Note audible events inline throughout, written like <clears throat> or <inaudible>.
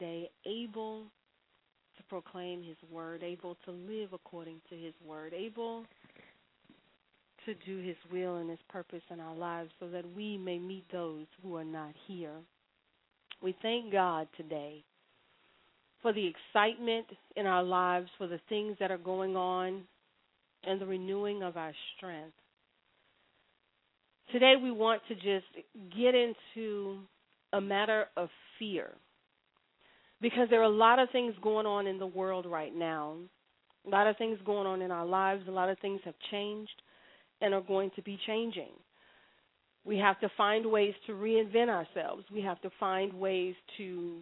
today, able to proclaim His word, able to live according to His word, able to do His will and His purpose in our lives so that we may meet those who are not here. We thank God today for the excitement in our lives, for the things that are going on, and the renewing of our strength. Today, we want to just get into a matter of fear because there are a lot of things going on in the world right now. A lot of things going on in our lives. A lot of things have changed and are going to be changing. We have to find ways to reinvent ourselves. We have to find ways to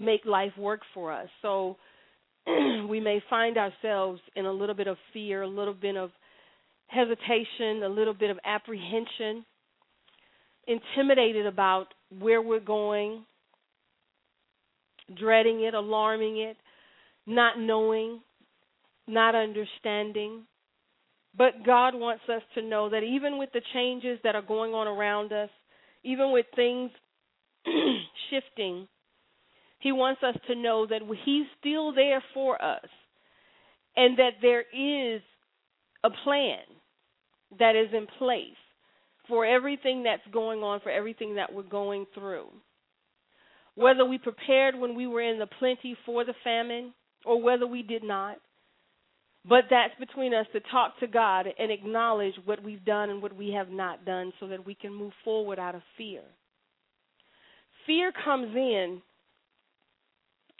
make life work for us. So <clears throat> we may find ourselves in a little bit of fear, a little bit of hesitation, a little bit of apprehension, intimidated about where we're going, dreading it, alarming it, not knowing, not understanding. But God wants us to know that even with the changes that are going on around us, even with things <clears throat> shifting, He wants us to know that He's still there for us and that there is a plan that is in place for everything that's going on, for everything that we're going through. Whether we prepared when we were in the plenty for the famine or whether we did not. But that's between us to talk to God and acknowledge what we've done and what we have not done so that we can move forward out of fear. fear comes in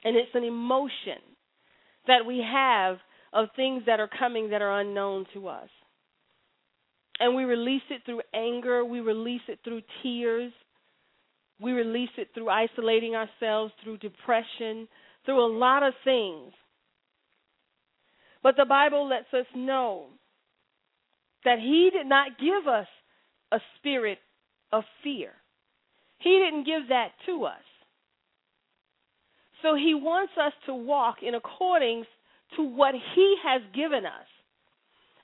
and it's an emotion that we have of things that are coming that are unknown to us. And we release it through anger, we release it through tears, we release it through isolating ourselves, through depression, through a lot of things. But the Bible lets us know that He did not give us a spirit of fear. He didn't give that to us. So He wants us to walk in accordance to what He has given us.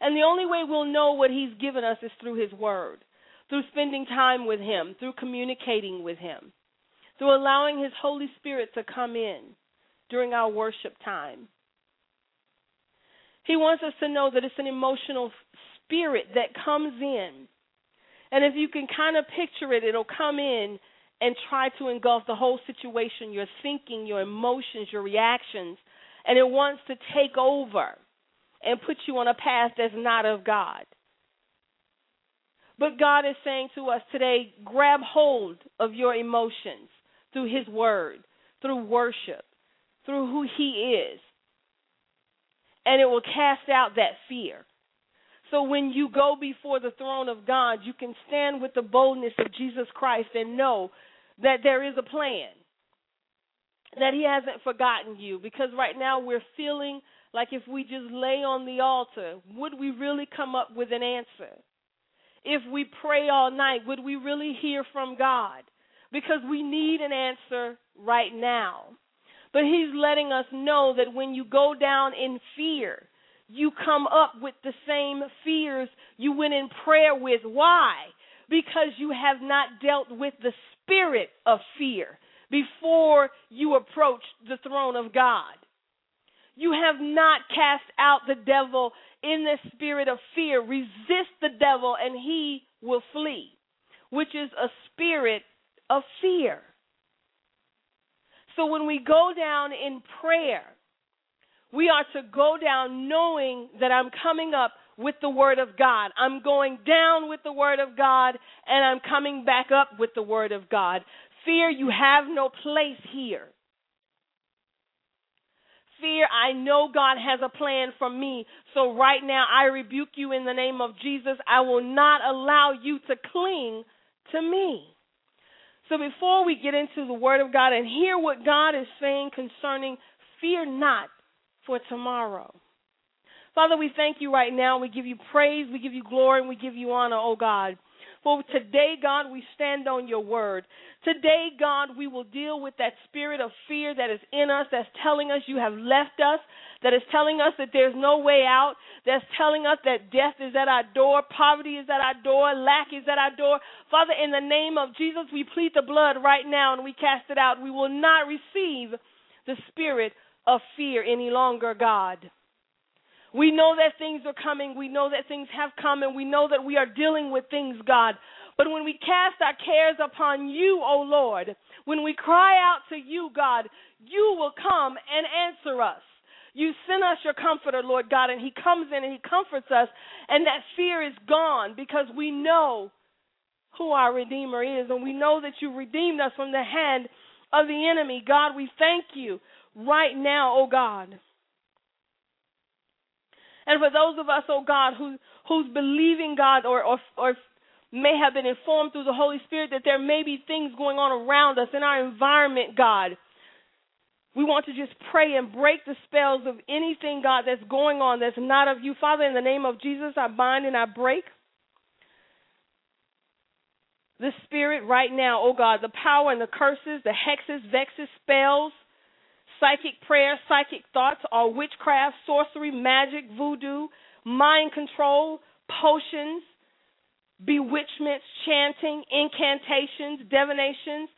And the only way we'll know what He's given us is through His Word, through spending time with Him, through communicating with Him, through allowing His Holy Spirit to come in during our worship time. He wants us to know that it's an emotional spirit that comes in. And if you can kind of picture it, it'll come in and try to engulf the whole situation, your thinking, your emotions, your reactions, and it wants to take over and put you on a path that's not of God. But God is saying to us today grab hold of your emotions through His Word, through worship, through who He is, and it will cast out that fear. So when you go before the throne of God, you can stand with the boldness of Jesus Christ and know that there is a plan, that He hasn't forgotten you. Because right now we're feeling like if we just lay on the altar, would we really come up with an answer? If we pray all night, would we really hear from God? Because we need an answer right now. But He's letting us know that when you go down in fear, you come up with the same fears you went in prayer with. Why? Because you have not dealt with the spirit of fear before you approach the throne of God. You have not cast out the devil in the spirit of fear. Resist the devil and he will flee, which is a spirit of fear. So when we go down in prayer, we are to go down knowing that I'm coming up with the Word of God. I'm going down with the Word of God, and I'm coming back up with the Word of God. Fear, you have no place here. Fear, I know God has a plan for me. So right now, I rebuke you in the name of Jesus. I will not allow you to cling to me. So before we get into the Word of God and hear what God is saying concerning fear not for tomorrow. Father, we thank you right now. We give you praise, we give you glory, and we give you honor, oh God. For today, God, we stand on your word. Today, God, we will deal with that spirit of fear that is in us, that's telling us you have left us, that is telling us that there's no way out, that's telling us that death is at our door, poverty is at our door, lack is at our door. Father, in the name of Jesus, we plead the blood right now and we cast it out. We will not receive the spirit of fear any longer, God. We know that things are coming. We know that things have come, and we know that we are dealing with things, God. But when we cast our cares upon you, O Lord, when we cry out to you, God, you will come and answer us. You send us your comforter, Lord God, and he comes in and he comforts us, and that fear is gone because we know who our Redeemer is, and we know that you redeemed us from the hand of the enemy. God, we thank you right now, oh God. And for those of us, oh God, who who's believing God or, or or may have been informed through the Holy Spirit that there may be things going on around us in our environment, God. We want to just pray and break the spells of anything, God, that's going on that's not of you. Father, in the name of Jesus, I bind and I break the spirit right now, oh God, the power and the curses, the hexes, vexes, spells, psychic prayer, psychic thoughts, or witchcraft, sorcery, magic, voodoo, mind control, potions, bewitchments, chanting, incantations, divinations.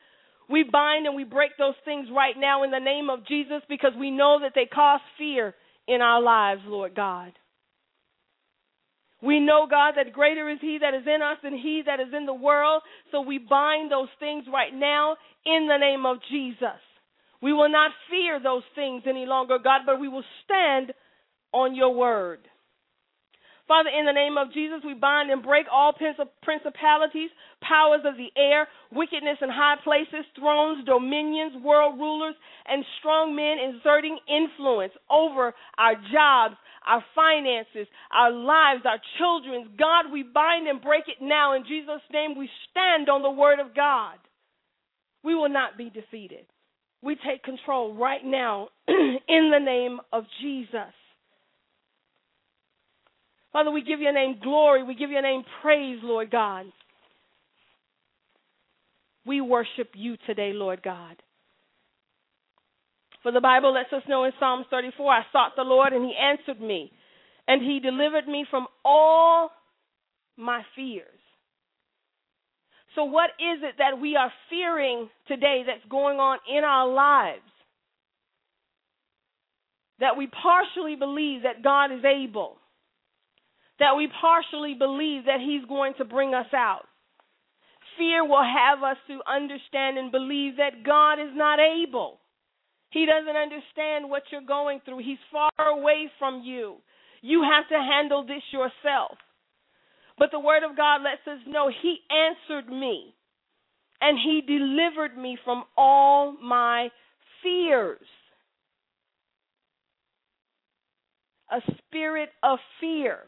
We bind and we break those things right now in the name of Jesus because we know that they cause fear in our lives, Lord God. We know, God, that greater is He that is in us than He that is in the world. So we bind those things right now in the name of Jesus. We will not fear those things any longer, God, but we will stand on your word. Father, in the name of Jesus, we bind and break all principalities, powers of the air, wickedness in high places, thrones, dominions, world rulers, and strong men exerting influence over our jobs, our finances, our lives, our children's. God, we bind and break it now. In Jesus' name, we stand on the word of God. We will not be defeated. We take control right now <clears throat> in the name of Jesus. Father, we give your name glory. We give your name praise, Lord God. We worship you today, Lord God. For the Bible lets us know in Psalms 34 I sought the Lord, and he answered me, and he delivered me from all my fears. So, what is it that we are fearing today that's going on in our lives? That we partially believe that God is able that we partially believe that He's going to bring us out. Fear will have us to understand and believe that God is not able. He doesn't understand what you're going through. He's far away from you. You have to handle this yourself. But the Word of God lets us know He answered me and He delivered me from all my fears. A spirit of fear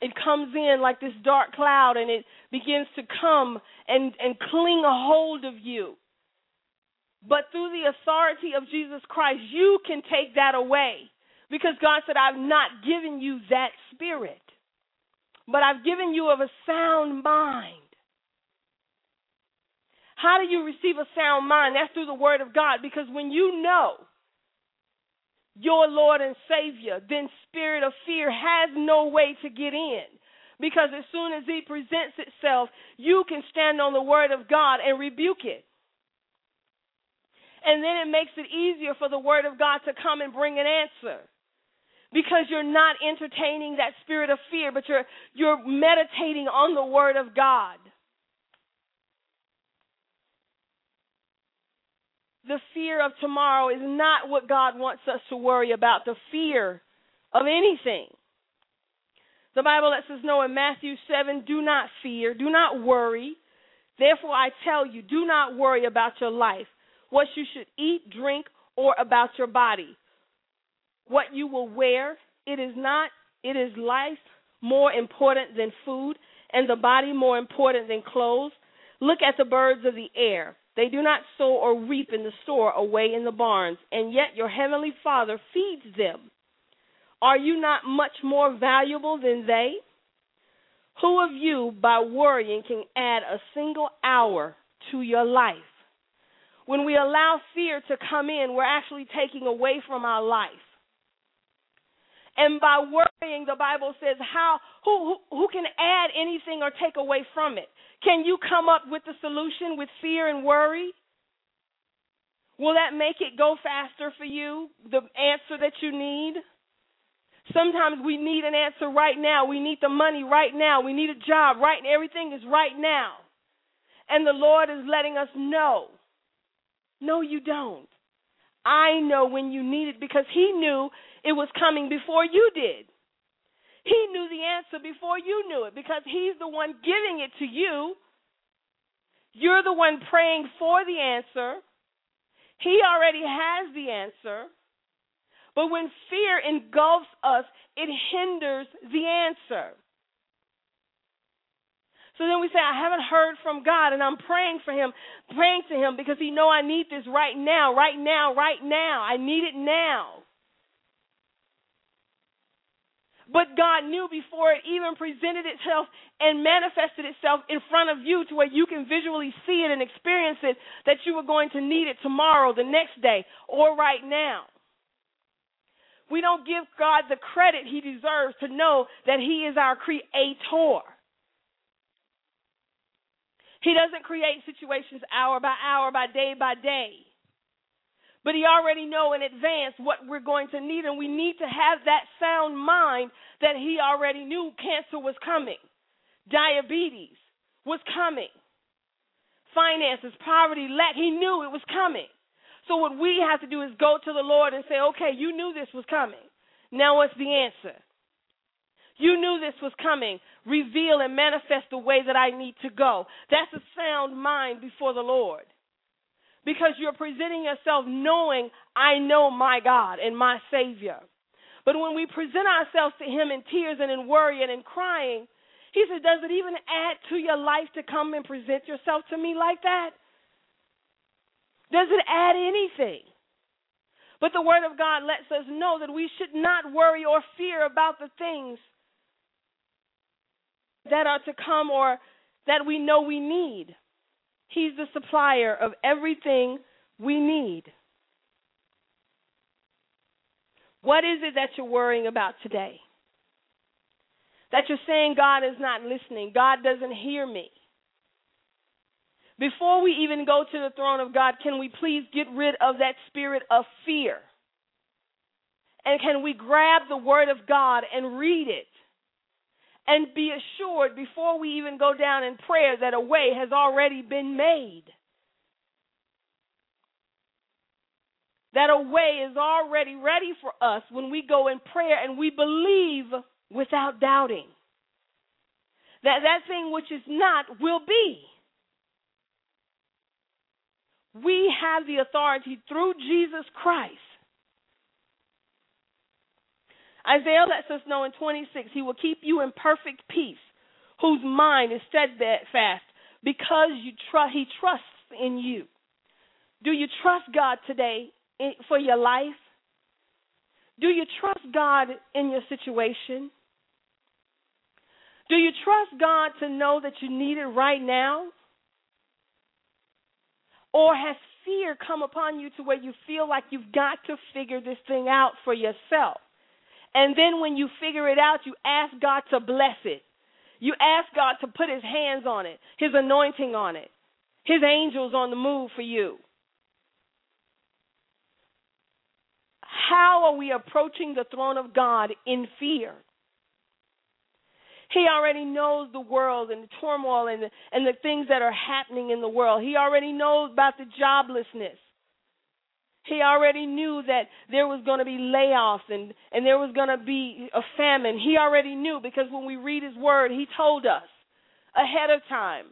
it comes in like this dark cloud and it begins to come and, and cling a hold of you. But through the authority of Jesus Christ, you can take that away. Because God said, I've not given you that spirit, but I've given you of a sound mind. How do you receive a sound mind? That's through the Word of God. Because when you know your Lord and Savior, then spirit of fear has no way to get in. Because as soon as he presents itself, you can stand on the word of God and rebuke it. And then it makes it easier for the word of God to come and bring an answer. Because you're not entertaining that spirit of fear, but you're you're meditating on the word of God. the fear of tomorrow is not what God wants us to worry about, the fear of anything. The Bible lets us know in Matthew 7 do not fear, do not worry. Therefore, I tell you, do not worry about your life, what you should eat, drink, or about your body, what you will wear. It is not, it is life more important than food, and the body more important than clothes. Look at the birds of the air. They do not sow or reap in the store away in the barns, and yet your heavenly Father feeds them. Are you not much more valuable than they? Who of you, by worrying, can add a single hour to your life? When we allow fear to come in, we're actually taking away from our life. And by worrying, the Bible says, how who, who, who can add anything or take away from it? Can you come up with the solution with fear and worry? Will that make it go faster for you? The answer that you need? Sometimes we need an answer right now. We need the money right now. We need a job right. Everything is right now. And the Lord is letting us know. No, you don't. I know when you need it because He knew it was coming before you did. He knew the answer before you knew it because He's the one giving it to you. You're the one praying for the answer. He already has the answer. But when fear engulfs us, it hinders the answer. So then we say, I haven't heard from God, and I'm praying for Him, praying to Him because He know I need this right now, right now, right now. I need it now. But God knew before it even presented itself and manifested itself in front of you to where you can visually see it and experience it that you were going to need it tomorrow, the next day, or right now. We don't give God the credit he deserves to know that he is our creator. He doesn't create situations hour by hour, by day by day. But he already know in advance what we're going to need, and we need to have that sound mind that he already knew cancer was coming, diabetes was coming, finances, poverty, lack. He knew it was coming. So what we have to do is go to the Lord and say, okay, you knew this was coming. Now what's the answer? You knew this was coming. Reveal and manifest the way that I need to go. That's a sound mind before the Lord. Because you're presenting yourself knowing I know my God and my Savior. But when we present ourselves to Him in tears and in worry and in crying, He said, Does it even add to your life to come and present yourself to me like that? Does it add anything? But the Word of God lets us know that we should not worry or fear about the things that are to come or that we know we need. He's the supplier of everything we need. What is it that you're worrying about today? That you're saying God is not listening, God doesn't hear me. Before we even go to the throne of God, can we please get rid of that spirit of fear? And can we grab the Word of God and read it? And be assured before we even go down in prayer that a way has already been made. That a way is already ready for us when we go in prayer and we believe without doubting. That that thing which is not will be. We have the authority through Jesus Christ. Isaiah lets us know in 26, He will keep you in perfect peace, whose mind is steadfast, because you trust. He trusts in you. Do you trust God today in, for your life? Do you trust God in your situation? Do you trust God to know that you need it right now? Or has fear come upon you to where you feel like you've got to figure this thing out for yourself? And then when you figure it out, you ask God to bless it. You ask God to put his hands on it, his anointing on it, his angels on the move for you. How are we approaching the throne of God in fear? He already knows the world and the turmoil and the, and the things that are happening in the world. He already knows about the joblessness. He already knew that there was going to be layoffs and, and there was going to be a famine. He already knew because when we read his word, he told us ahead of time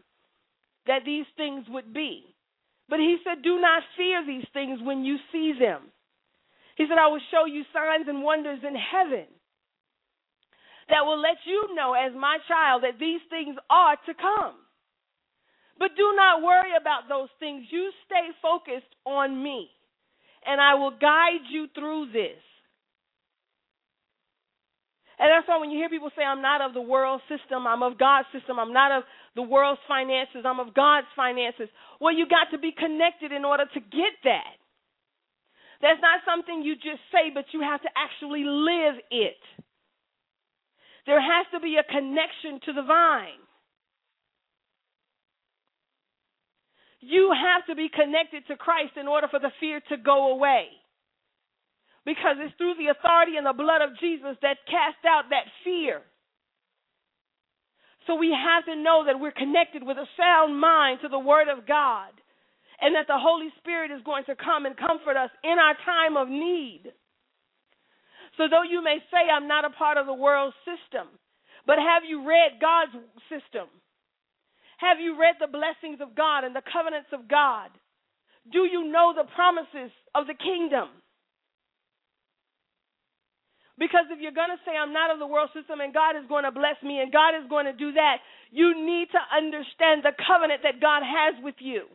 that these things would be. But he said, Do not fear these things when you see them. He said, I will show you signs and wonders in heaven that will let you know, as my child, that these things are to come. But do not worry about those things. You stay focused on me, and I will guide you through this. And that's why when you hear people say, I'm not of the world system, I'm of God's system, I'm not of the world's finances, I'm of God's finances. Well, you got to be connected in order to get that. That's not something you just say, but you have to actually live it. There has to be a connection to the vine. You have to be connected to Christ in order for the fear to go away. Because it's through the authority and the blood of Jesus that cast out that fear. So we have to know that we're connected with a sound mind to the Word of God and that the Holy Spirit is going to come and comfort us in our time of need. So, though you may say, I'm not a part of the world system, but have you read God's system? Have you read the blessings of God and the covenants of God? Do you know the promises of the kingdom? Because if you're going to say, I'm not of the world system and God is going to bless me and God is going to do that, you need to understand the covenant that God has with you.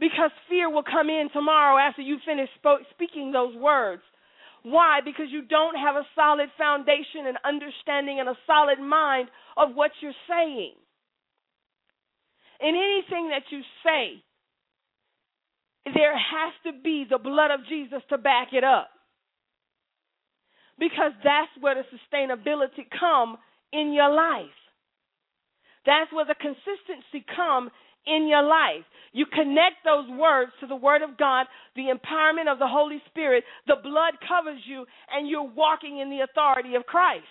Because fear will come in tomorrow after you finish speaking those words. Why? Because you don't have a solid foundation and understanding and a solid mind of what you're saying. In anything that you say, there has to be the blood of Jesus to back it up. Because that's where the sustainability come in your life. That's where the consistency come in your life. You connect those words to the Word of God, the empowerment of the Holy Spirit, the blood covers you, and you're walking in the authority of Christ.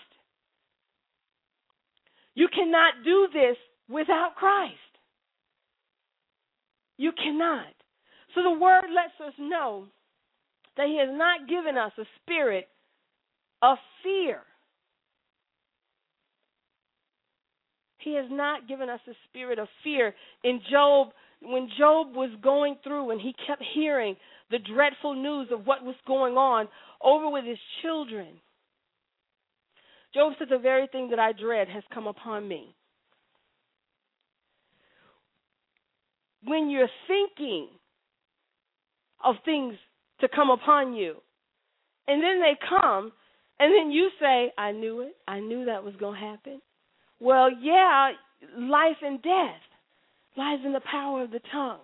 You cannot do this without Christ. You cannot. So the Word lets us know that He has not given us a spirit of fear. He has not given us a spirit of fear. In Job, when Job was going through and he kept hearing the dreadful news of what was going on over with his children, Job said, The very thing that I dread has come upon me. When you're thinking of things to come upon you, and then they come, and then you say, I knew it. I knew that was going to happen. Well, yeah, life and death lies in the power of the tongue.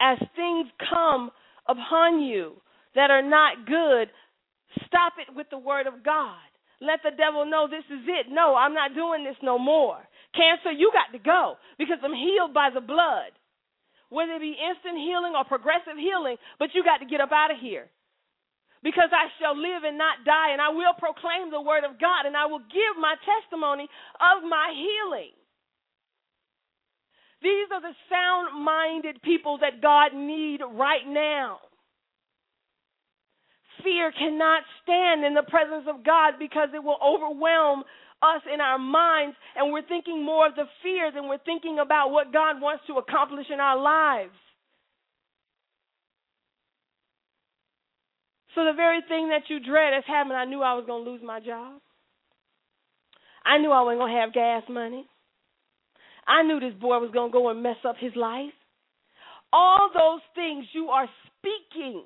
As things come upon you that are not good, stop it with the word of God. Let the devil know this is it. No, I'm not doing this no more. Cancer, you got to go because I'm healed by the blood. Whether it be instant healing or progressive healing, but you got to get up out of here because I shall live and not die, and I will proclaim the word of God, and I will give my testimony of my healing. These are the sound minded people that God need right now. Fear cannot stand in the presence of God because it will overwhelm us in our minds, and we're thinking more of the fear than we're thinking about what God wants to accomplish in our lives. So the very thing that you dread has happened. I knew I was going to lose my job. I knew I wasn't going to have gas money. I knew this boy was going to go and mess up his life. All those things you are speaking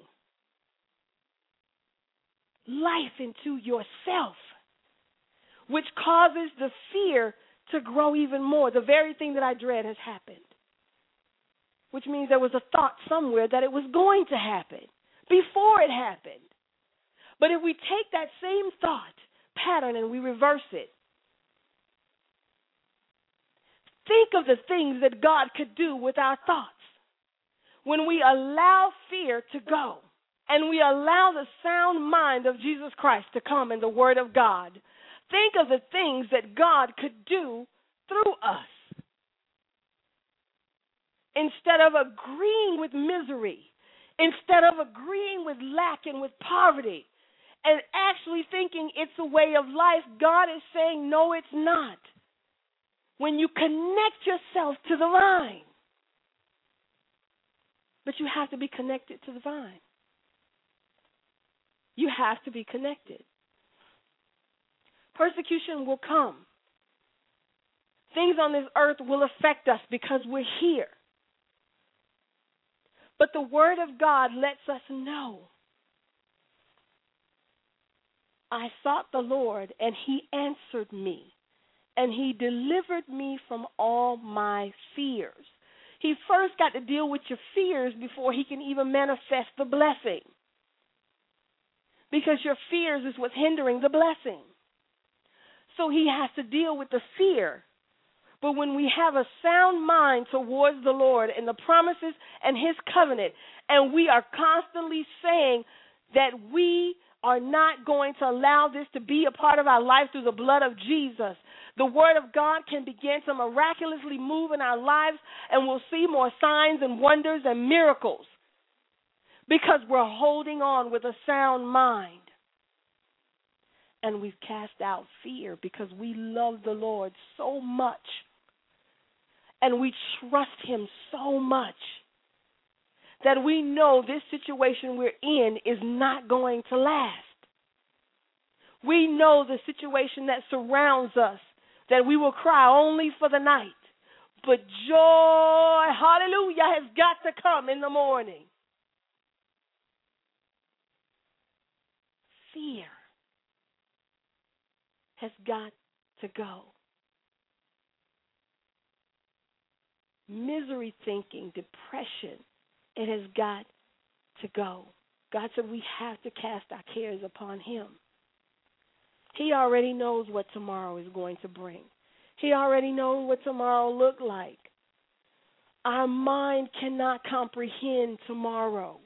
life into yourself, which causes the fear to grow even more. The very thing that I dread has happened, which means there was a thought somewhere that it was going to happen before it happened. But if we take that same thought pattern and we reverse it, think of the things that God could do with our thoughts. When we allow fear to go and we allow the sound mind of Jesus Christ to come in the Word of God, think of the things that God could do through us. Instead of agreeing with misery, instead of agreeing with lack and with poverty and actually thinking it's a way of life, God is saying, no, it's not. When you connect yourself to the vine, but you have to be connected to the vine. You have to be connected. Persecution will come. Things on this earth will affect us because we're here. But the Word of God lets us know. I sought the Lord, and He answered me, and He delivered me from all my fears. He first got to deal with your fears before He can even manifest the blessing. Because your fears is what's hindering the blessing. So He has to deal with the fear but when we have a sound mind towards the Lord and the promises and His covenant, and we are constantly saying that we are not going to allow this to be a part of our life through the blood of Jesus, the Word of God can begin to miraculously move in our lives, and we'll see more signs and wonders and miracles because we're holding on with a sound mind. And we've cast out fear because we love the Lord so much and we trust Him so much that we know this situation we're in is not going to last. We know the situation that surrounds us, that we will cry only for the night. But joy, hallelujah, has got to come in the morning. Fear has got to go. Misery thinking, depression, it has got to go. God said we have to cast our cares upon Him. He already knows what tomorrow is going to bring. He already knows what tomorrow look like. Our mind cannot comprehend tomorrow.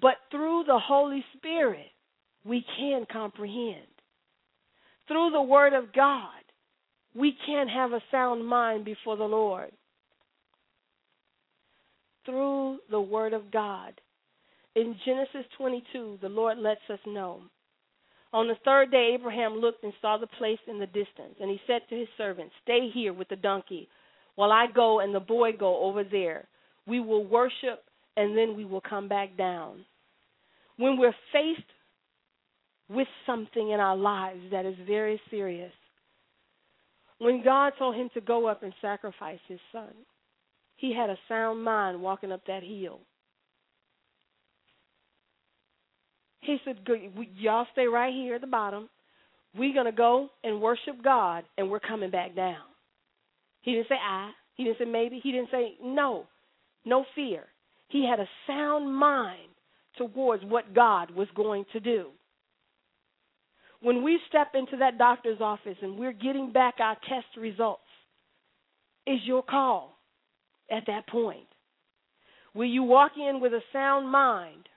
But through the Holy Spirit, we can comprehend. Through the Word of God, we can't have a sound mind before the Lord. Through the Word of God in Genesis 22, the Lord lets us know. On the third day, Abraham looked and saw the place in the distance, and he said to his servant, Stay here with the donkey, while I go and the boy go over there. We will worship, and then we will come back down. When we're faced with something in our lives that is very serious, when God told him to go up and sacrifice his son, he had a sound mind walking up that hill. He said, Y'all stay right here at the bottom. We're going to go and worship God, and we're coming back down. He didn't say I. He didn't say maybe. He didn't say no. No fear. He had a sound mind towards what God was going to do. When we step into that doctor's office and we're getting back our test results, is your call at that point. Will you walk in with a sound mind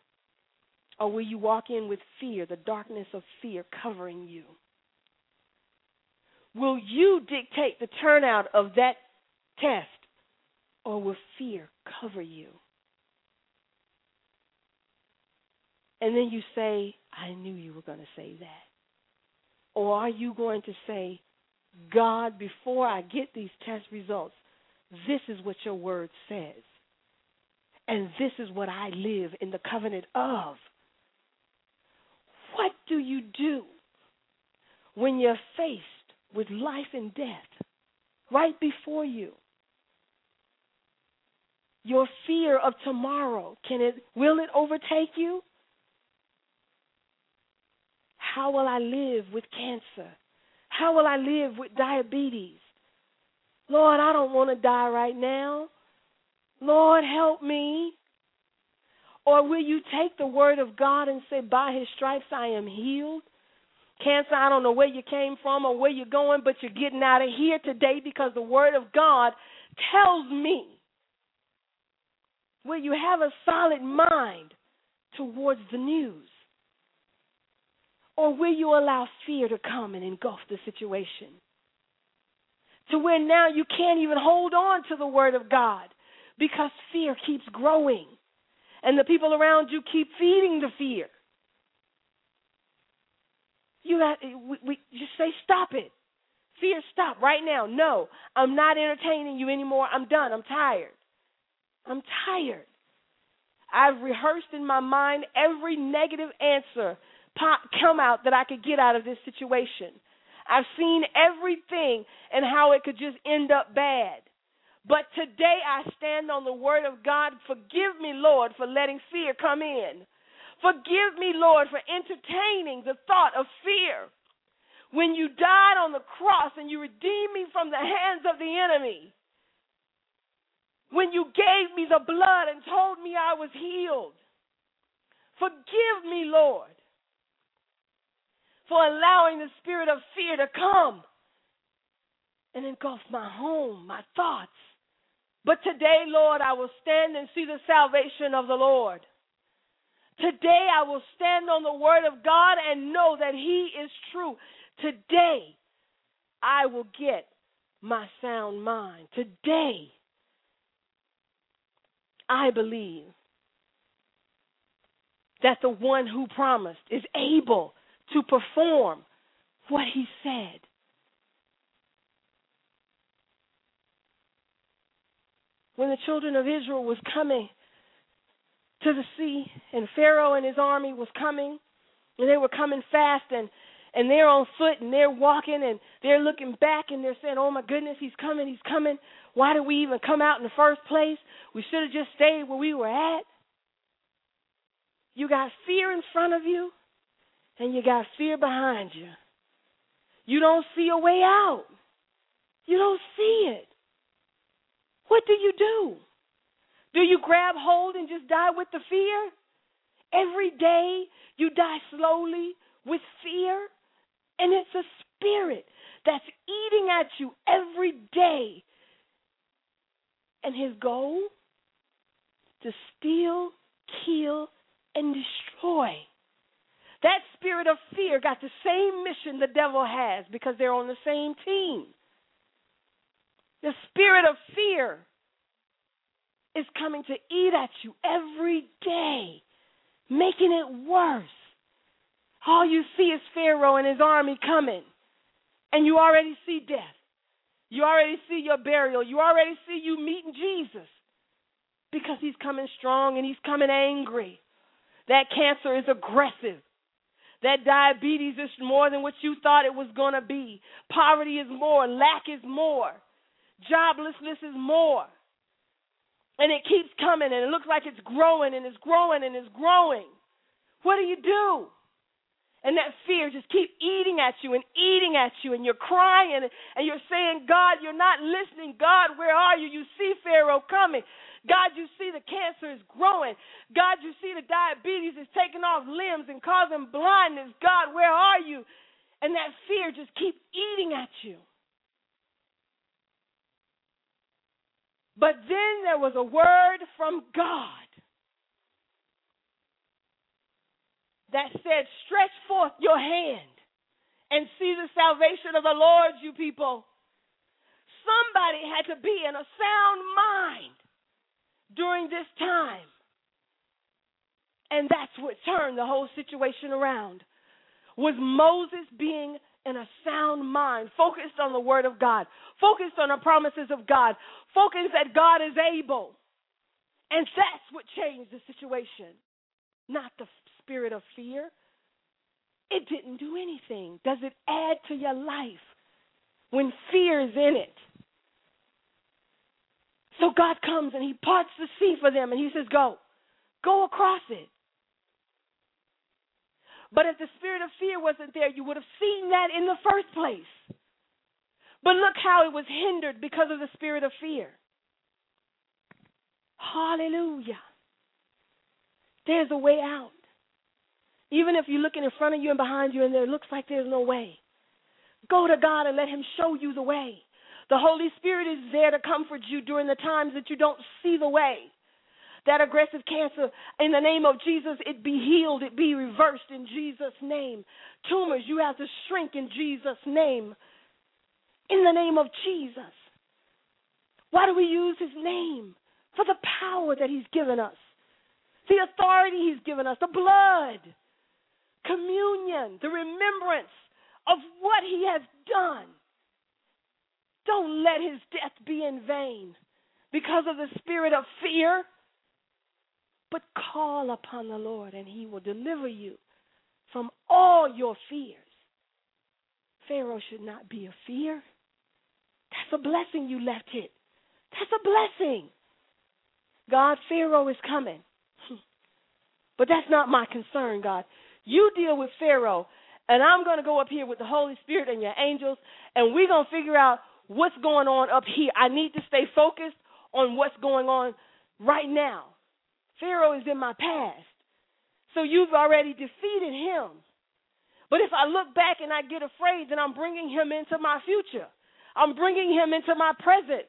or will you walk in with fear, the darkness of fear covering you? Will you dictate the turnout of that test or will fear cover you? And then you say, I knew you were going to say that. Or are you going to say, God, before I get these test results, this is what your word says. And this is what I live in the covenant of. What do you do when you're faced with life and death right before you? Your fear of tomorrow, can it will it overtake you? How will I live with cancer? How will I live with diabetes? Lord, I don't want to die right now. Lord, help me. Or will you take the word of God and say, By his stripes I am healed? Cancer, I don't know where you came from or where you're going, but you're getting out of here today because the word of God tells me. Will you have a solid mind towards the news? Or will you allow fear to come and engulf the situation? To where now you can't even hold on to the Word of God because fear keeps growing. And the people around you keep feeding the fear. You got we, we just say stop it. Fear stop right now. No, I'm not entertaining you anymore. I'm done. I'm tired. I'm tired. I've rehearsed in my mind every negative answer pop, come out that I could get out of this situation. I've seen everything and how it could just end up bad. But today I stand on the word of God. Forgive me, Lord, for letting fear come in. Forgive me, Lord, for entertaining the thought of fear. When you died on the cross and you redeemed me from the hands of the enemy. When you gave me the blood and told me I was healed. Forgive me, Lord, for allowing the spirit of fear to come and engulf my home, my thoughts. But today, Lord, I will stand and see the salvation of the Lord. Today, I will stand on the word of God and know that He is true. Today, I will get my sound mind. Today, I believe that the one who promised is able to perform what he said. When the children of Israel was coming to the sea and Pharaoh and his army was coming and they were coming fast and and they're on foot and they're walking and they're looking back and they're saying, "Oh my goodness, he's coming, he's coming. Why did we even come out in the first place? We should have just stayed where we were at." You got fear in front of you and you got fear behind you. You don't see a way out. You don't see it. What do you do? Do you grab hold and just die with the fear? Every day you die slowly with fear, and it's a spirit that's eating at you every day. And his goal? To steal, kill, and destroy. That spirit of fear got the same mission the devil has because they're on the same team. The spirit of fear is coming to eat at you every day. making it worse. All you see is Pharaoh and his army coming, and you already see death. You already see your burial. You already see you meeting Jesus because he's coming strong and he's coming angry. That cancer is aggressive. That diabetes is more than what you thought it was going to be. Poverty is more. Lack is more. Joblessness is more. And it keeps coming and it looks like it's growing and it's growing and it's growing. What do you do? And that fear just keep eating at you and eating at you and you're crying and you're saying, God, you're not listening. God, where are you? You see Pharaoh coming. God, you see the cancer is growing. God, you see the diabetes is taking off limbs and causing blindness. God, where are you? And that fear just keep eating at you. But then there was a word from God that said, Stretch forth your hand and see the salvation of the Lord, you people. Somebody had to be in a sound mind during this time. And that's what turned the whole situation around. Was Moses being in a sound mind, focused on the word of God, focused on the promises of God, focused that God is able. And that's what changed the situation, not the spirit of fear. It didn't do anything. Does it add to your life when fear is in it? So God comes and He parts the sea for them and He says, Go. Go across it. But if the spirit of fear wasn't there, you would have seen that in the first place. But look how it was hindered because of the spirit of fear. Hallelujah. There's a way out. Even if you're looking in front of you and behind you and there looks like there's no way, go to God and let Him show you the way. The Holy Spirit is there to comfort you during the times that you don't see the way. That aggressive cancer, in the name of Jesus, it be healed, it be reversed in Jesus' name. Tumors, you have to shrink in Jesus' name. In the name of Jesus. Why do we use his name? For the power that he's given us, the authority he's given us, the blood, communion, the remembrance of what he has done. Don't let his death be in vain because of the spirit of fear, but call upon the Lord and he will deliver you from all your fears. Pharaoh should not be a fear. That's a blessing you left it. That's a blessing. God, Pharaoh is coming. <laughs> But that's not my concern, God. You deal with Pharaoh, and I'm going to go up here with the Holy Spirit and your angels, and we're going to figure out what's going on up here. I need to stay focused on what's going on right now. Pharaoh is in my past. So you've already defeated him. But if I look back and I get afraid, then I'm bringing him into my future. I'm bringing him into my present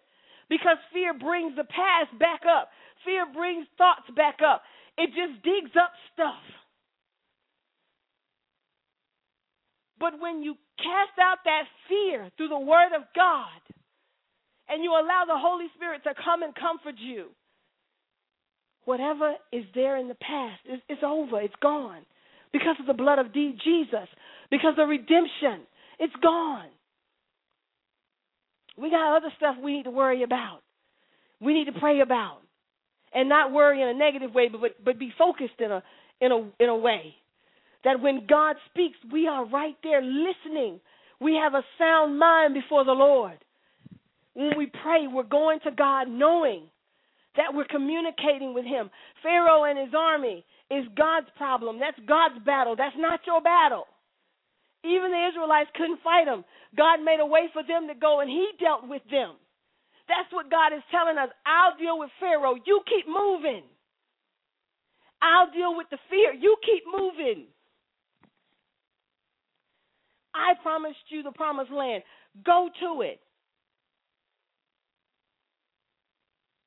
because fear brings the past back up. Fear brings thoughts back up. It just digs up stuff. But when you cast out that fear through the Word of God and you allow the Holy Spirit to come and comfort you, whatever is there in the past is it's over, it's gone. Because of the blood of Jesus, because of redemption, it's gone. We got other stuff we need to worry about. We need to pray about. And not worry in a negative way, but but be focused in a in a in a way that when God speaks, we are right there listening. We have a sound mind before the Lord. When we pray, we're going to God knowing that we're communicating with Him. Pharaoh and his army is God's problem. That's God's battle. That's not your battle. Even the Israelites couldn't fight him. God made a way for them to go, and He dealt with them. That's what God is telling us. I'll deal with Pharaoh. You keep moving. I'll deal with the fear. You keep moving. I promised you the promised land. Go to it.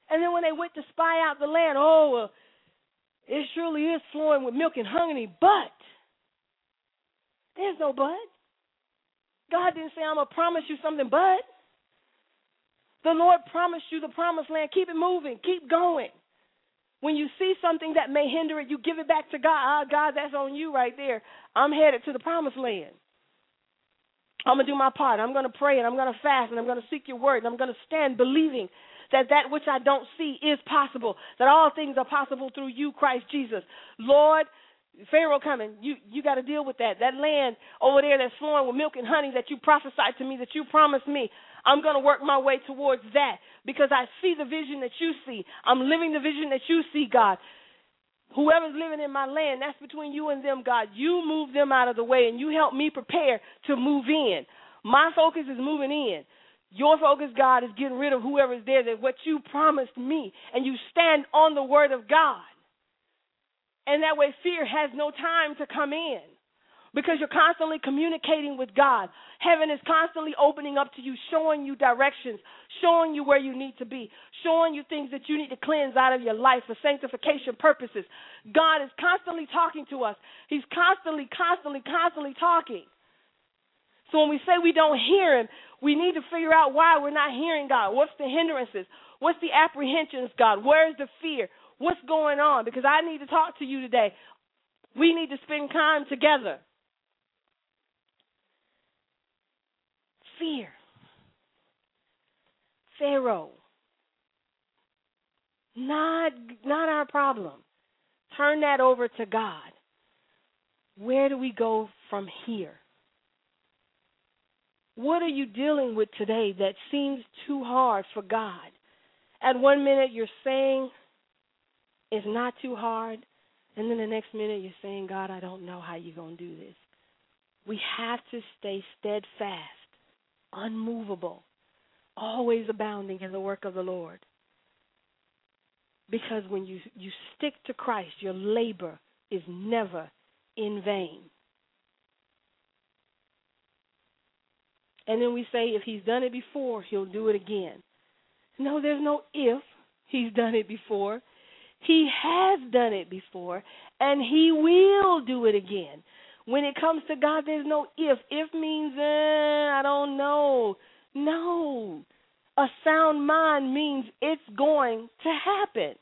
And then when they went to spy out the land, oh, well, it surely is flowing with milk and honey, but there's no but. God didn't say, I'm going to promise you something, but. The Lord promised you the promised land. Keep it moving. Keep going. When you see something that may hinder it, you give it back to God. Ah, God, that's on you right there. I'm headed to the promised land. I'm going to do my part. I'm going to pray and I'm going to fast and I'm going to seek your word and I'm going to stand believing that that which I don't see is possible, that all things are possible through you, Christ Jesus. Lord, Pharaoh coming, you you got to deal with that. That land over there that's flowing with milk and honey that you prophesied to me, that you promised me. I'm going to work my way towards that because I see the vision that you see. I'm living the vision that you see, God. Whoever's living in my land, that's between you and them, God. You move them out of the way and you help me prepare to move in. My focus is moving in. Your focus, God, is getting rid of whoever's there, that what you promised me, and you stand on the word of God. And that way, fear has no time to come in because you're constantly communicating with God. Heaven is constantly opening up to you, showing you directions, showing you where you need to be, showing you things that you need to cleanse out of your life for sanctification purposes. God is constantly talking to us. He's constantly, constantly, constantly talking. So when we say we don't hear him, we need to figure out why we're not hearing God. What's the hindrances? What's the apprehensions, God? Where's the fear? What's going on? Because I need to talk to you today. We need to spend time together. Fear. Pharaoh. Not not our problem. Turn that over to God. Where do we go from here? What are you dealing with today that seems too hard for God? At one minute you're saying it's not too hard, and then the next minute you're saying, God, I don't know how you're going to do this. We have to stay steadfast unmovable, always abounding in the work of the Lord. Because when you, you stick to Christ, your labor is never in vain. And then we say, if he's done it before, he'll do it again. No, there's no if he's done it before. He has done it before, and he will do it again. When it comes to God, there's no if. If means, eh, I don't know. No. A sound mind means it's going to happen.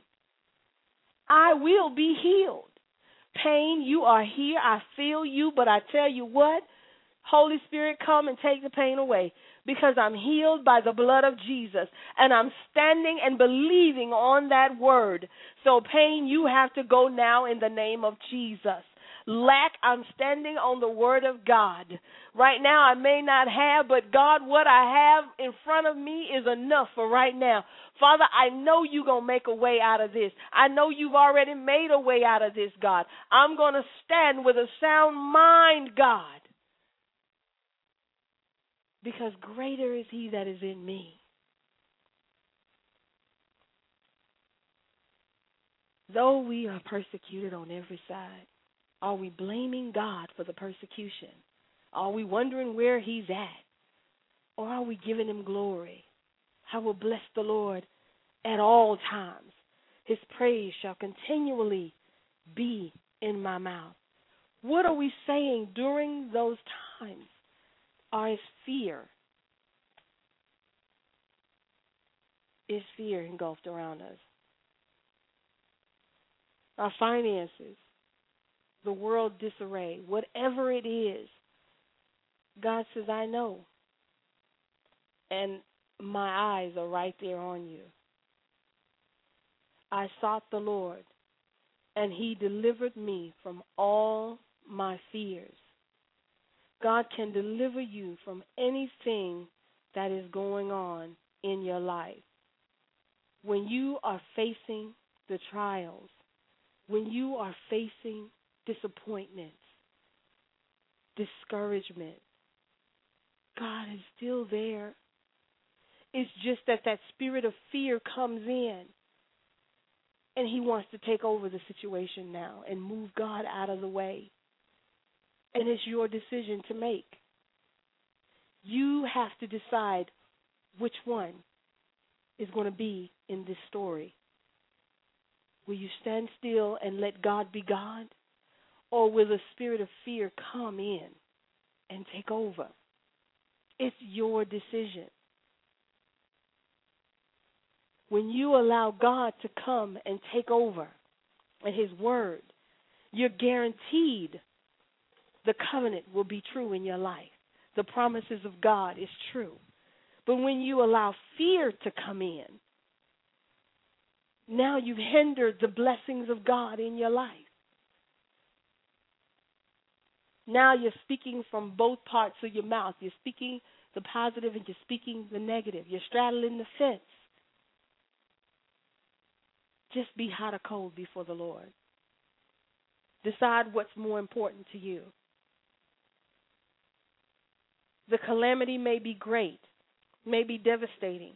I will be healed. Pain, you are here. I feel you, but I tell you what, Holy Spirit, come and take the pain away because I'm healed by the blood of Jesus and I'm standing and believing on that word. So, pain, you have to go now in the name of Jesus lack, I'm standing on the word of God. Right now, I may not have, but God, what I have in front of me is enough for right now. Father, I know you're going to make a way out of this. I know you've already made a way out of this, God. I'm going to stand with a sound mind, God. Because greater is he that is in me. Though we are persecuted on every side, are we blaming God for the persecution? Are we wondering where He's at? Or are we giving Him glory? I will bless the Lord at all times. His praise shall continually be in my mouth. What are we saying during those times? Or is fear? Is fear engulfed around us? Our finances, the world disarray, whatever it is, God says, I know. And my eyes are right there on you. I sought the Lord, and he delivered me from all my fears. God can deliver you from anything that is going on in your life. When you are facing the trials, when you are facing disappointments, discouragement. God is still there. It's just that that spirit of fear comes in and he wants to take over the situation now and move God out of the way. And it's your decision to make. You have to decide which one is going to be in this story. Will you stand still and let God be God? Or will the spirit of fear come in and take over? It's your decision. when you allow God to come and take over and His Word, you're guaranteed the covenant will be true in your life. The promises of God is true. But when you allow fear to come in, now you've hindered the blessings of God in your life. Now you're speaking from both parts of your mouth. You're speaking the positive and you're speaking the negative. You're straddling the fence. Just be hot or cold before the Lord. Decide what's more important to you. The calamity may be great, may be devastating,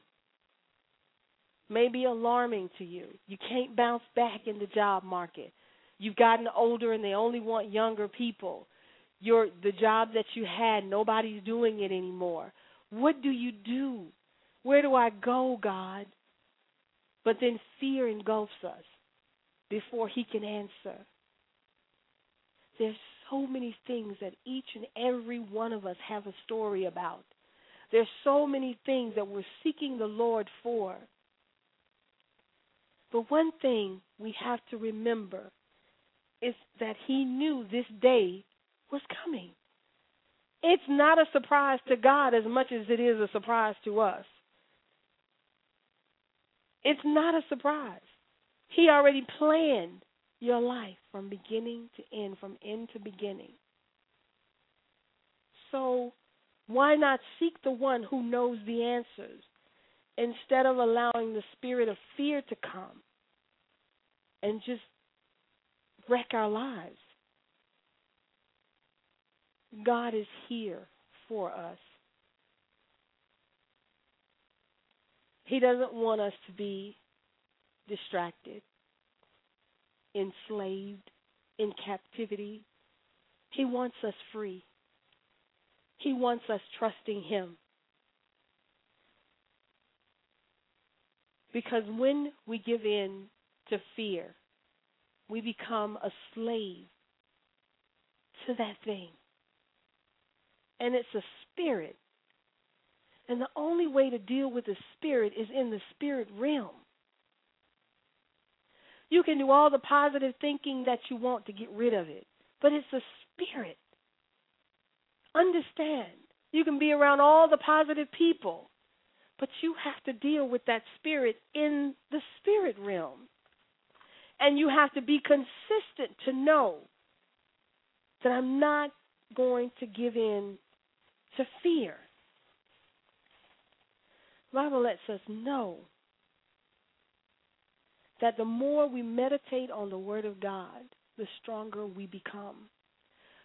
may be alarming to you. You can't bounce back in the job market. You've gotten older and they only want younger people. Your the job that you had, nobody's doing it anymore. What do you do? Where do I go, God? But then fear engulfs us before he can answer. There's so many things that each and every one of us have a story about. There's so many things that we're seeking the Lord for. But one thing we have to remember is that he knew this day was coming. It's not a surprise to God as much as it is a surprise to us. It's not a surprise. He already planned your life from beginning to end, from end to beginning. So, why not seek the one who knows the answers instead of allowing the spirit of fear to come and just wreck our lives? God is here for us. He doesn't want us to be distracted, enslaved, in captivity. He wants us free. He wants us trusting Him. Because when we give in to fear, we become a slave to that thing. And it's a spirit. And the only way to deal with the spirit is in the spirit realm. You can do all the positive thinking that you want to get rid of it, but it's a spirit. Understand. You can be around all the positive people, but you have to deal with that spirit in the spirit realm. And you have to be consistent to know that I'm not going to give in to fear. Bible lets us know that the more we meditate on the Word of God, the stronger we become.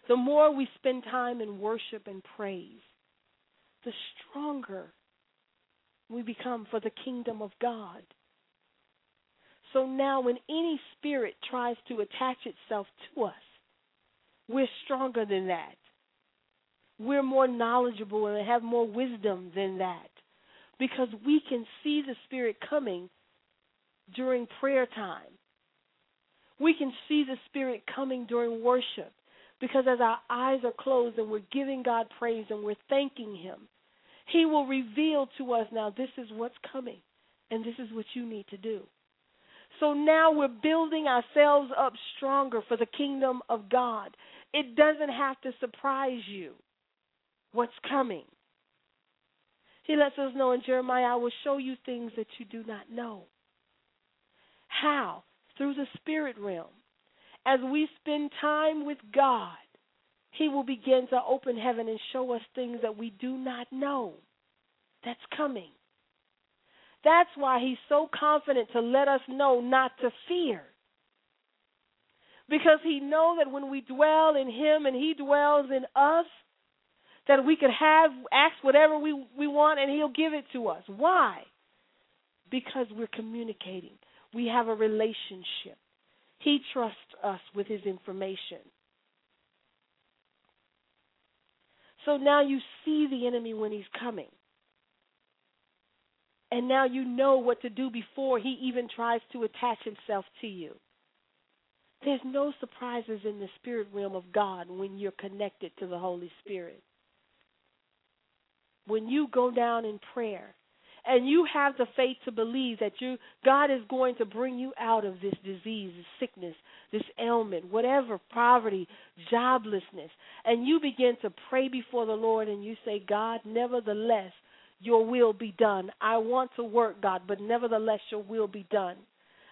The more we spend time in worship and praise, the stronger we become for the kingdom of God. So now, when any spirit tries to attach itself to us, we're stronger than that. We're more knowledgeable and have more wisdom than that because we can see the Spirit coming during prayer time. We can see the Spirit coming during worship because as our eyes are closed and we're giving God praise and we're thanking Him, He will reveal to us now this is what's coming and this is what you need to do. So now we're building ourselves up stronger for the kingdom of God. It doesn't have to surprise you what's coming. He lets us know in Jeremiah, I will show you things that you do not know. How? Through the spirit realm. As we spend time with God, He will begin to open heaven and show us things that we do not know that's coming. That's why He's so confident to let us know not to fear. Because He knows that when we dwell in Him and He dwells in us, that we could have ask whatever we we want and he'll give it to us. Why? Because we're communicating. We have a relationship. He trusts us with his information. So now you see the enemy when he's coming. And now you know what to do before he even tries to attach himself to you. There's no surprises in the spirit realm of God when you're connected to the Holy Spirit when you go down in prayer and you have the faith to believe that you God is going to bring you out of this disease, this sickness, this ailment, whatever, poverty, joblessness, and you begin to pray before the Lord and you say, God, nevertheless, your will be done. I want to work, God, but nevertheless, your will be done.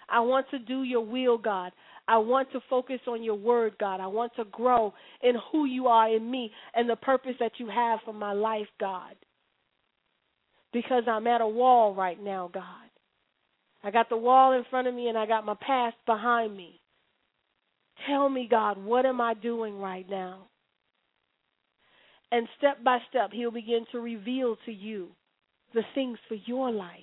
I want to do your will, God. I want to focus on your word, God. I want to grow in who you are in me and the purpose that you have for my life, God. Because I'm at a wall right now, God. I got the wall in front of me and I got my past behind me. Tell me, God, what am I doing right now? And step by step, He'll begin to reveal to you the things for your life.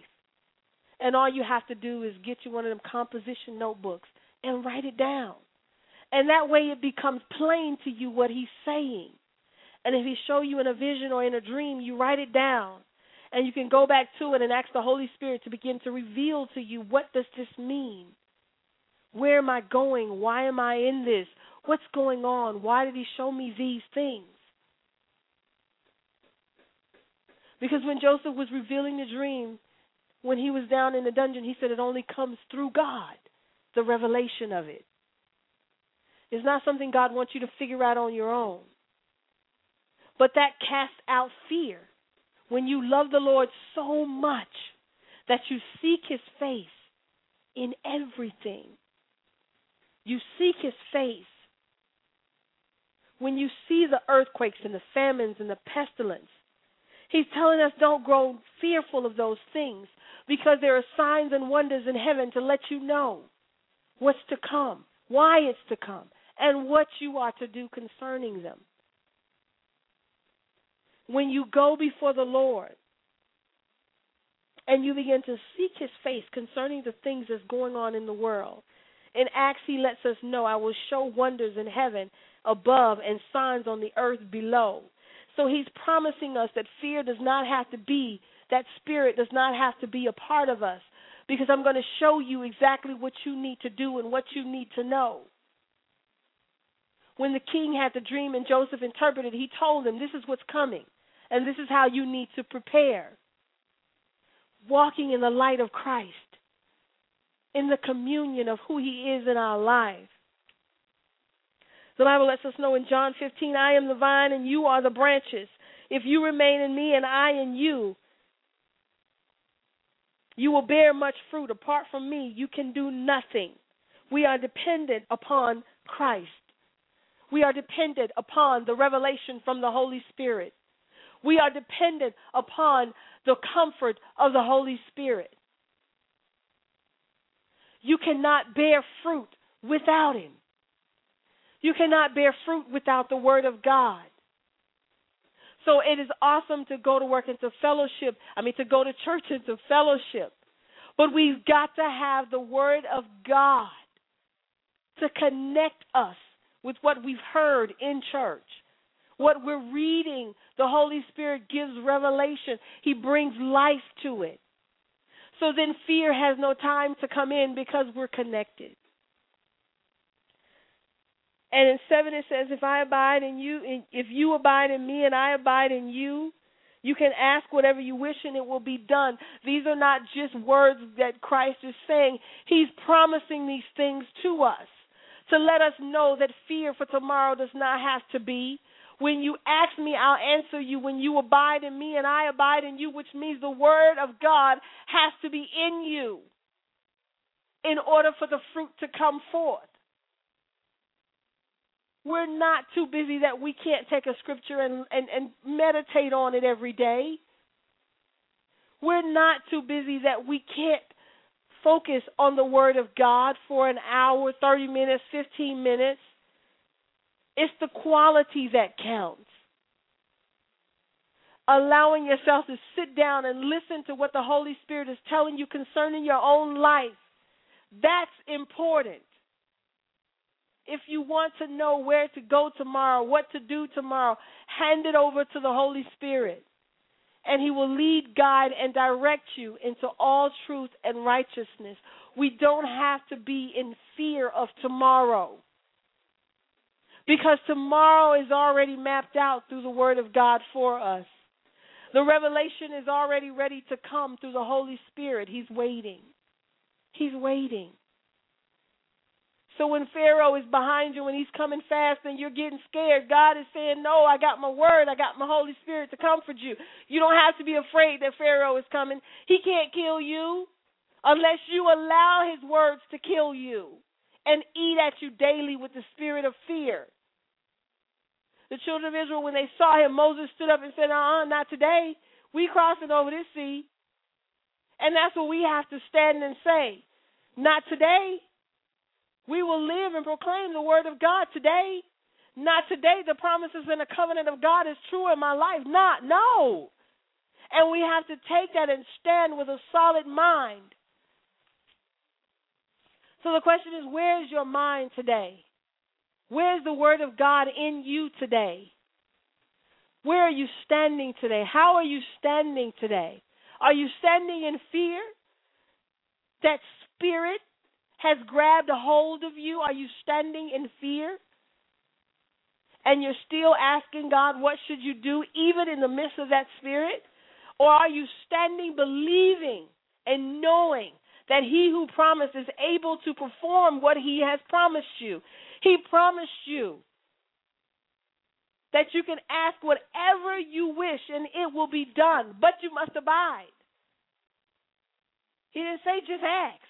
And all you have to do is get you one of them composition notebooks and write it down. And that way it becomes plain to you what he's saying. And if he show you in a vision or in a dream, you write it down. And you can go back to it and ask the Holy Spirit to begin to reveal to you what does this mean? Where am I going? Why am I in this? What's going on? Why did he show me these things? Because when Joseph was revealing the dream, when he was down in the dungeon, he said it only comes through God, the revelation of it. It's not something God wants you to figure out on your own. But that casts out fear. When you love the Lord so much that you seek his face in everything, you seek his face. When you see the earthquakes and the famines and the pestilence, he's telling us don't grow fearful of those things because there are signs and wonders in heaven to let you know what's to come, why it's to come, and what you are to do concerning them. When you go before the Lord and you begin to seek his face concerning the things that's going on in the world, in Acts, he lets us know, I will show wonders in heaven above and signs on the earth below. So he's promising us that fear does not have to be, that spirit does not have to be a part of us because I'm going to show you exactly what you need to do and what you need to know. When the king had the dream and Joseph interpreted, he told him, This is what's coming, and this is how you need to prepare. Walking in the light of Christ, in the communion of who he is in our life. The Bible lets us know in John 15, I am the vine and you are the branches. If you remain in me and I in you, you will bear much fruit. Apart from me, you can do nothing. We are dependent upon Christ. We are dependent upon the revelation from the Holy Spirit. We are dependent upon the comfort of the Holy Spirit. You cannot bear fruit without Him. You cannot bear fruit without the Word of God. So it is awesome to go to work and to fellowship. I mean, to go to church and to fellowship. But we've got to have the Word of God to connect us with what we've heard in church. What we're reading, the Holy Spirit gives revelation, He brings life to it. So then fear has no time to come in because we're connected. And in 7 it says, If I abide in you, if you abide in me and I abide in you, you can ask whatever you wish and it will be done. These are not just words that Christ is saying. He's promising these things to us to let us know that fear for tomorrow does not have to be. When you ask me, I'll answer you. When you abide in me and I abide in you, which means the word of God has to be in you in order for the fruit to come forth. We're not too busy that we can't take a scripture and, and, and meditate on it every day. We're not too busy that we can't focus on the Word of God for an hour, 30 minutes, 15 minutes. It's the quality that counts. Allowing yourself to sit down and listen to what the Holy Spirit is telling you concerning your own life. That's important if you want to know where to go tomorrow, what to do tomorrow, hand it over to the Holy Spirit. And He will lead, guide, and direct you into all truth and righteousness. We don't have to be in fear of tomorrow. Because tomorrow is already mapped out through the Word of God for us. The revelation is already ready to come through the Holy Spirit. He's waiting. He's waiting. So when Pharaoh is behind you and he's coming fast and you're getting scared, God is saying, No, I got my word. I got my Holy Spirit to comfort you. You don't have to be afraid that Pharaoh is coming. He can't kill you unless you allow his words to kill you and eat at you daily with the spirit of fear. The children of Israel, when they saw him, Moses stood up and said, Uh uh, not today. We crossing over this sea. And that's what we have to stand and say. Not today. We will live and proclaim the word of God today. Not today. The promises and the covenant of God is true in my life. Not, no. And we have to take that and stand with a solid mind. So the question is where's your mind today? Where's the word of God in you today? Where are you standing today? How are you standing today? Are you standing in fear? That spirit has grabbed a hold of you? Are you standing in fear? And you're still asking God, what should you do, even in the midst of that spirit? Or are you standing believing and knowing that he who promised is able to perform what he has promised you? He promised you that you can ask whatever you wish and it will be done, but you must abide. He didn't say just ask.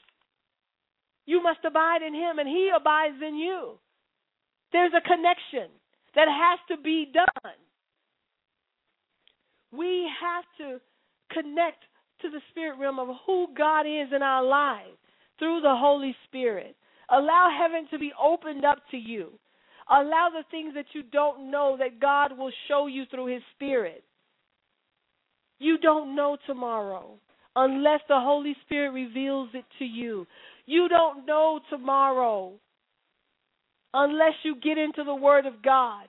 You must abide in him and he abides in you. There's a connection that has to be done. We have to connect to the spirit realm of who God is in our lives through the Holy Spirit. Allow heaven to be opened up to you. Allow the things that you don't know that God will show you through His Spirit. You don't know tomorrow unless the Holy Spirit reveals it to you. You don't know tomorrow unless you get into the Word of God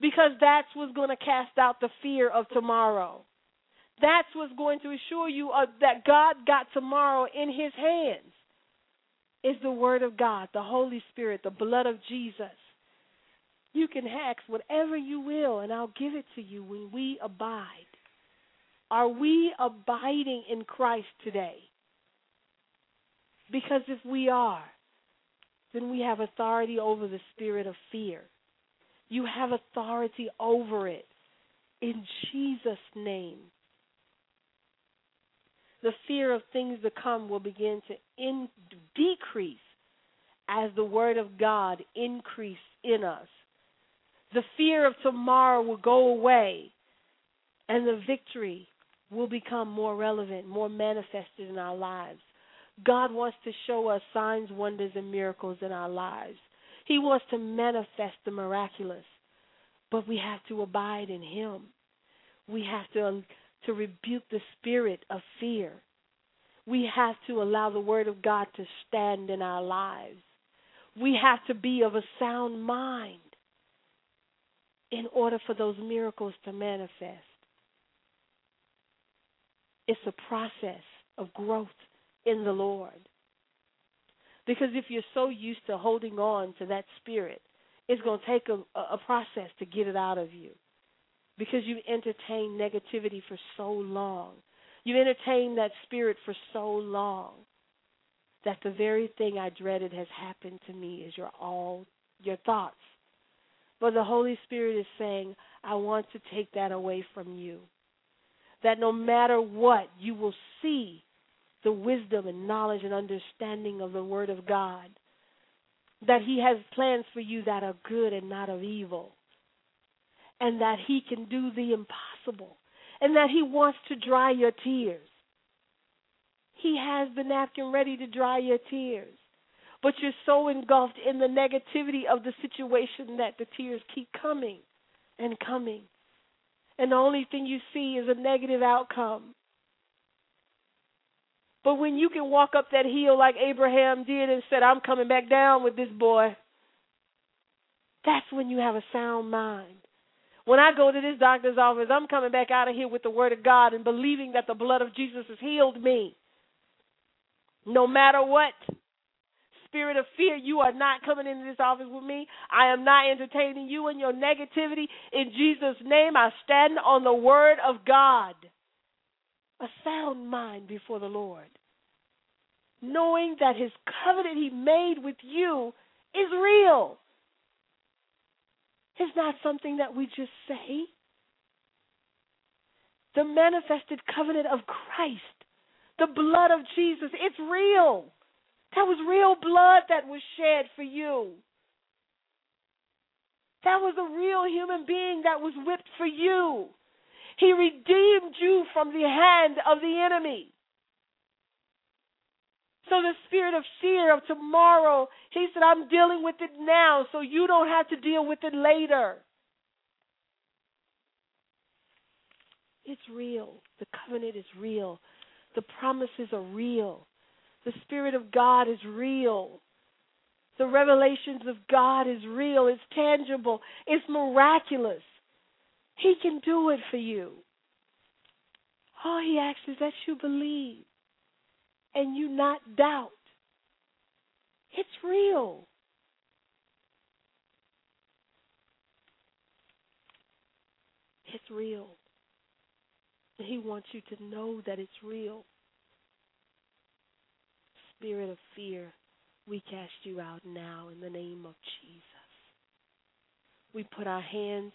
because that's what's going to cast out the fear of tomorrow. That's what's going to assure you of, that God got tomorrow in His hands. Is the Word of God, the Holy Spirit, the blood of Jesus. You can ask whatever you will, and I'll give it to you when we abide. Are we abiding in Christ today? Because if we are, then we have authority over the spirit of fear. You have authority over it in Jesus' name. The fear of things to come will begin to in, decrease as the word of God increase in us. The fear of tomorrow will go away and the victory will become more relevant, more manifested in our lives. God wants to show us signs, wonders, and miracles in our lives. He wants to manifest the miraculous, but we have to abide in Him. We have to, to rebuke the spirit of fear. We have to allow the Word of God to stand in our lives. We have to be of a sound mind in order for those miracles to manifest. It's a process of growth in the Lord. Because if you're so used to holding on to that spirit, it's going to take a, a process to get it out of you. Because you've entertained negativity for so long. You've entertained that spirit for so long that the very thing I dreaded has happened to me is your all your thoughts. But the Holy Spirit is saying, I want to take that away from you. That no matter what, you will see the wisdom and knowledge and understanding of the Word of God. That He has plans for you that are good and not of evil. And that He can do the impossible. And that He wants to dry your tears. He has the napkin ready to dry your tears. But you're so engulfed in the negativity of the situation that the tears keep coming and coming. And the only thing you see is a negative outcome. But when you can walk up that hill like Abraham did and said, I'm coming back down with this boy, that's when you have a sound mind. When I go to this doctor's office, I'm coming back out of here with the word of God and believing that the blood of Jesus has healed me. No matter what, spirit of fear, you are not coming into this office with me. I am not entertaining you and your negativity. In Jesus' name, I stand on the word of God. A sound mind before the Lord. Knowing that his covenant he made with you is real. It's not something that we just say. The manifested covenant of Christ, the blood of Jesus, it's real. That was real blood that was shed for you. That was a real human being that was whipped for you. He redeemed you from the hand of the enemy. So the spirit of fear of tomorrow, he said, I'm dealing with it now so you don't have to deal with it later. It's real. The covenant is real. The promises are real. The Spirit of God is real. The revelations of God is real. It's tangible. It's miraculous. He can do it for you. All He asks is that you believe and you not doubt. It's real. It's real. He wants you to know that it's real. Spirit of fear, we cast you out now in the name of Jesus. We put our hands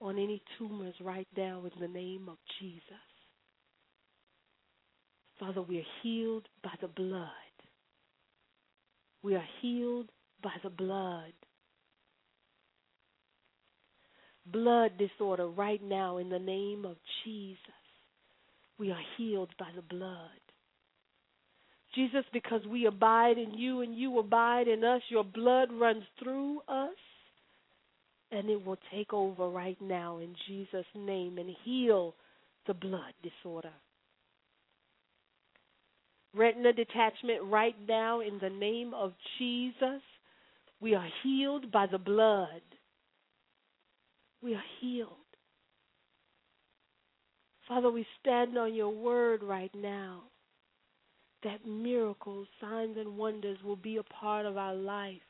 on any tumors right now in the name of Jesus. Father, we are healed by the blood. We are healed by the blood. Blood disorder right now in the name of Jesus. We are healed by the blood. Jesus, because we abide in you and you abide in us, your blood runs through us and it will take over right now in Jesus' name and heal the blood disorder. Retina detachment right now in the name of Jesus. We are healed by the blood. We are healed. Father, we stand on your word right now that miracles, signs, and wonders will be a part of our life.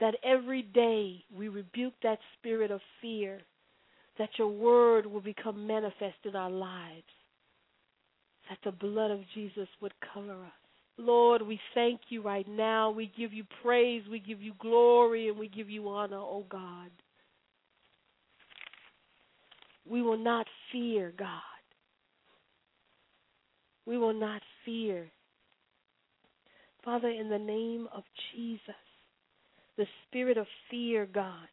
That every day we rebuke that spirit of fear, that your word will become manifest in our lives, that the blood of Jesus would cover us. Lord, we thank you right now. We give you praise, we give you glory, and we give you honor, O oh God. We will not fear, God. We will not fear. Father, in the name of Jesus, the spirit of fear, God,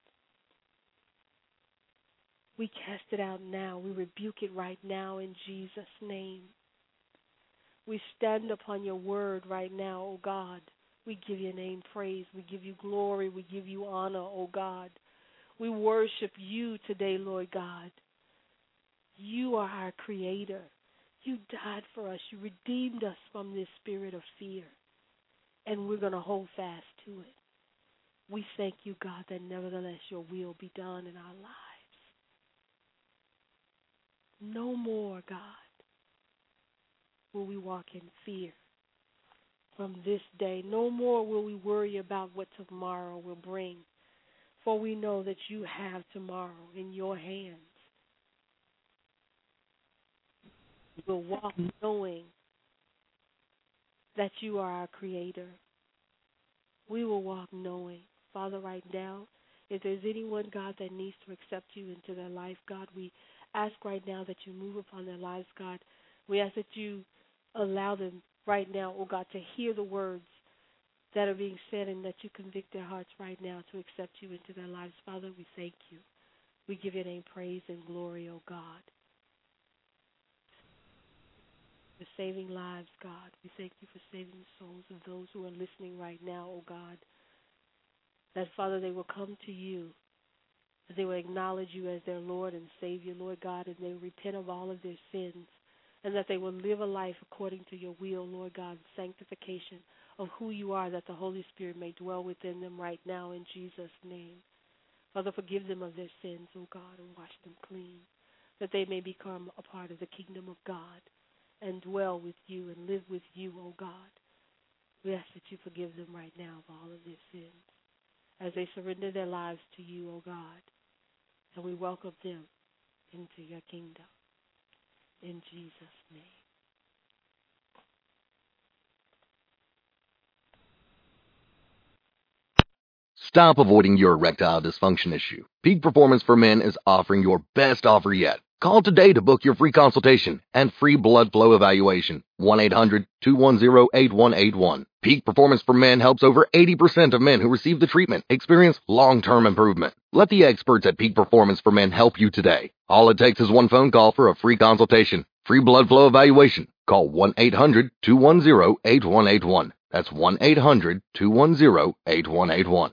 we cast it out now. We rebuke it right now in Jesus' name. We stand upon your word right now, O God. We give your name praise. We give you glory. We give you honor, O God. We worship you today, Lord God. You are our creator. You died for us. You redeemed us from this spirit of fear. And we're going to hold fast to it. We thank you, God, that nevertheless your will be done in our lives. No more, God, will we walk in fear from this day. No more will we worry about what tomorrow will bring. For we know that you have tomorrow in your hands. We will walk knowing that you are our creator. We will walk knowing. Father, right now, if there's anyone, God, that needs to accept you into their life, God, we ask right now that you move upon their lives, God. We ask that you allow them right now, oh God, to hear the words that are being said and that you convict their hearts right now to accept you into their lives. Father, we thank you. We give your name praise and glory, oh God for saving lives, God. We thank you for saving the souls of those who are listening right now, oh God. That, Father, they will come to you, they will acknowledge you as their Lord and Savior, Lord God, and they repent of all of their sins, and that they will live a life according to your will, Lord God, sanctification of who you are, that the Holy Spirit may dwell within them right now in Jesus' name. Father, forgive them of their sins, O God, and wash them clean, that they may become a part of the kingdom of God and dwell with you and live with you, O God. We ask that you forgive them right now of all of their sins as they surrender their lives to you, O God. And we welcome them into your kingdom. In Jesus' name. Stop avoiding your erectile dysfunction issue. Peak Performance for Men is offering your best offer yet. Call today to book your free consultation and free blood flow evaluation. 1-800-210-8181. Peak Performance for Men helps over 80% of men who receive the treatment experience long-term improvement. Let the experts at Peak Performance for Men help you today. All it takes is one phone call for a free consultation, free blood flow evaluation. Call 1-800-210-8181. That's 1-800-210-8181.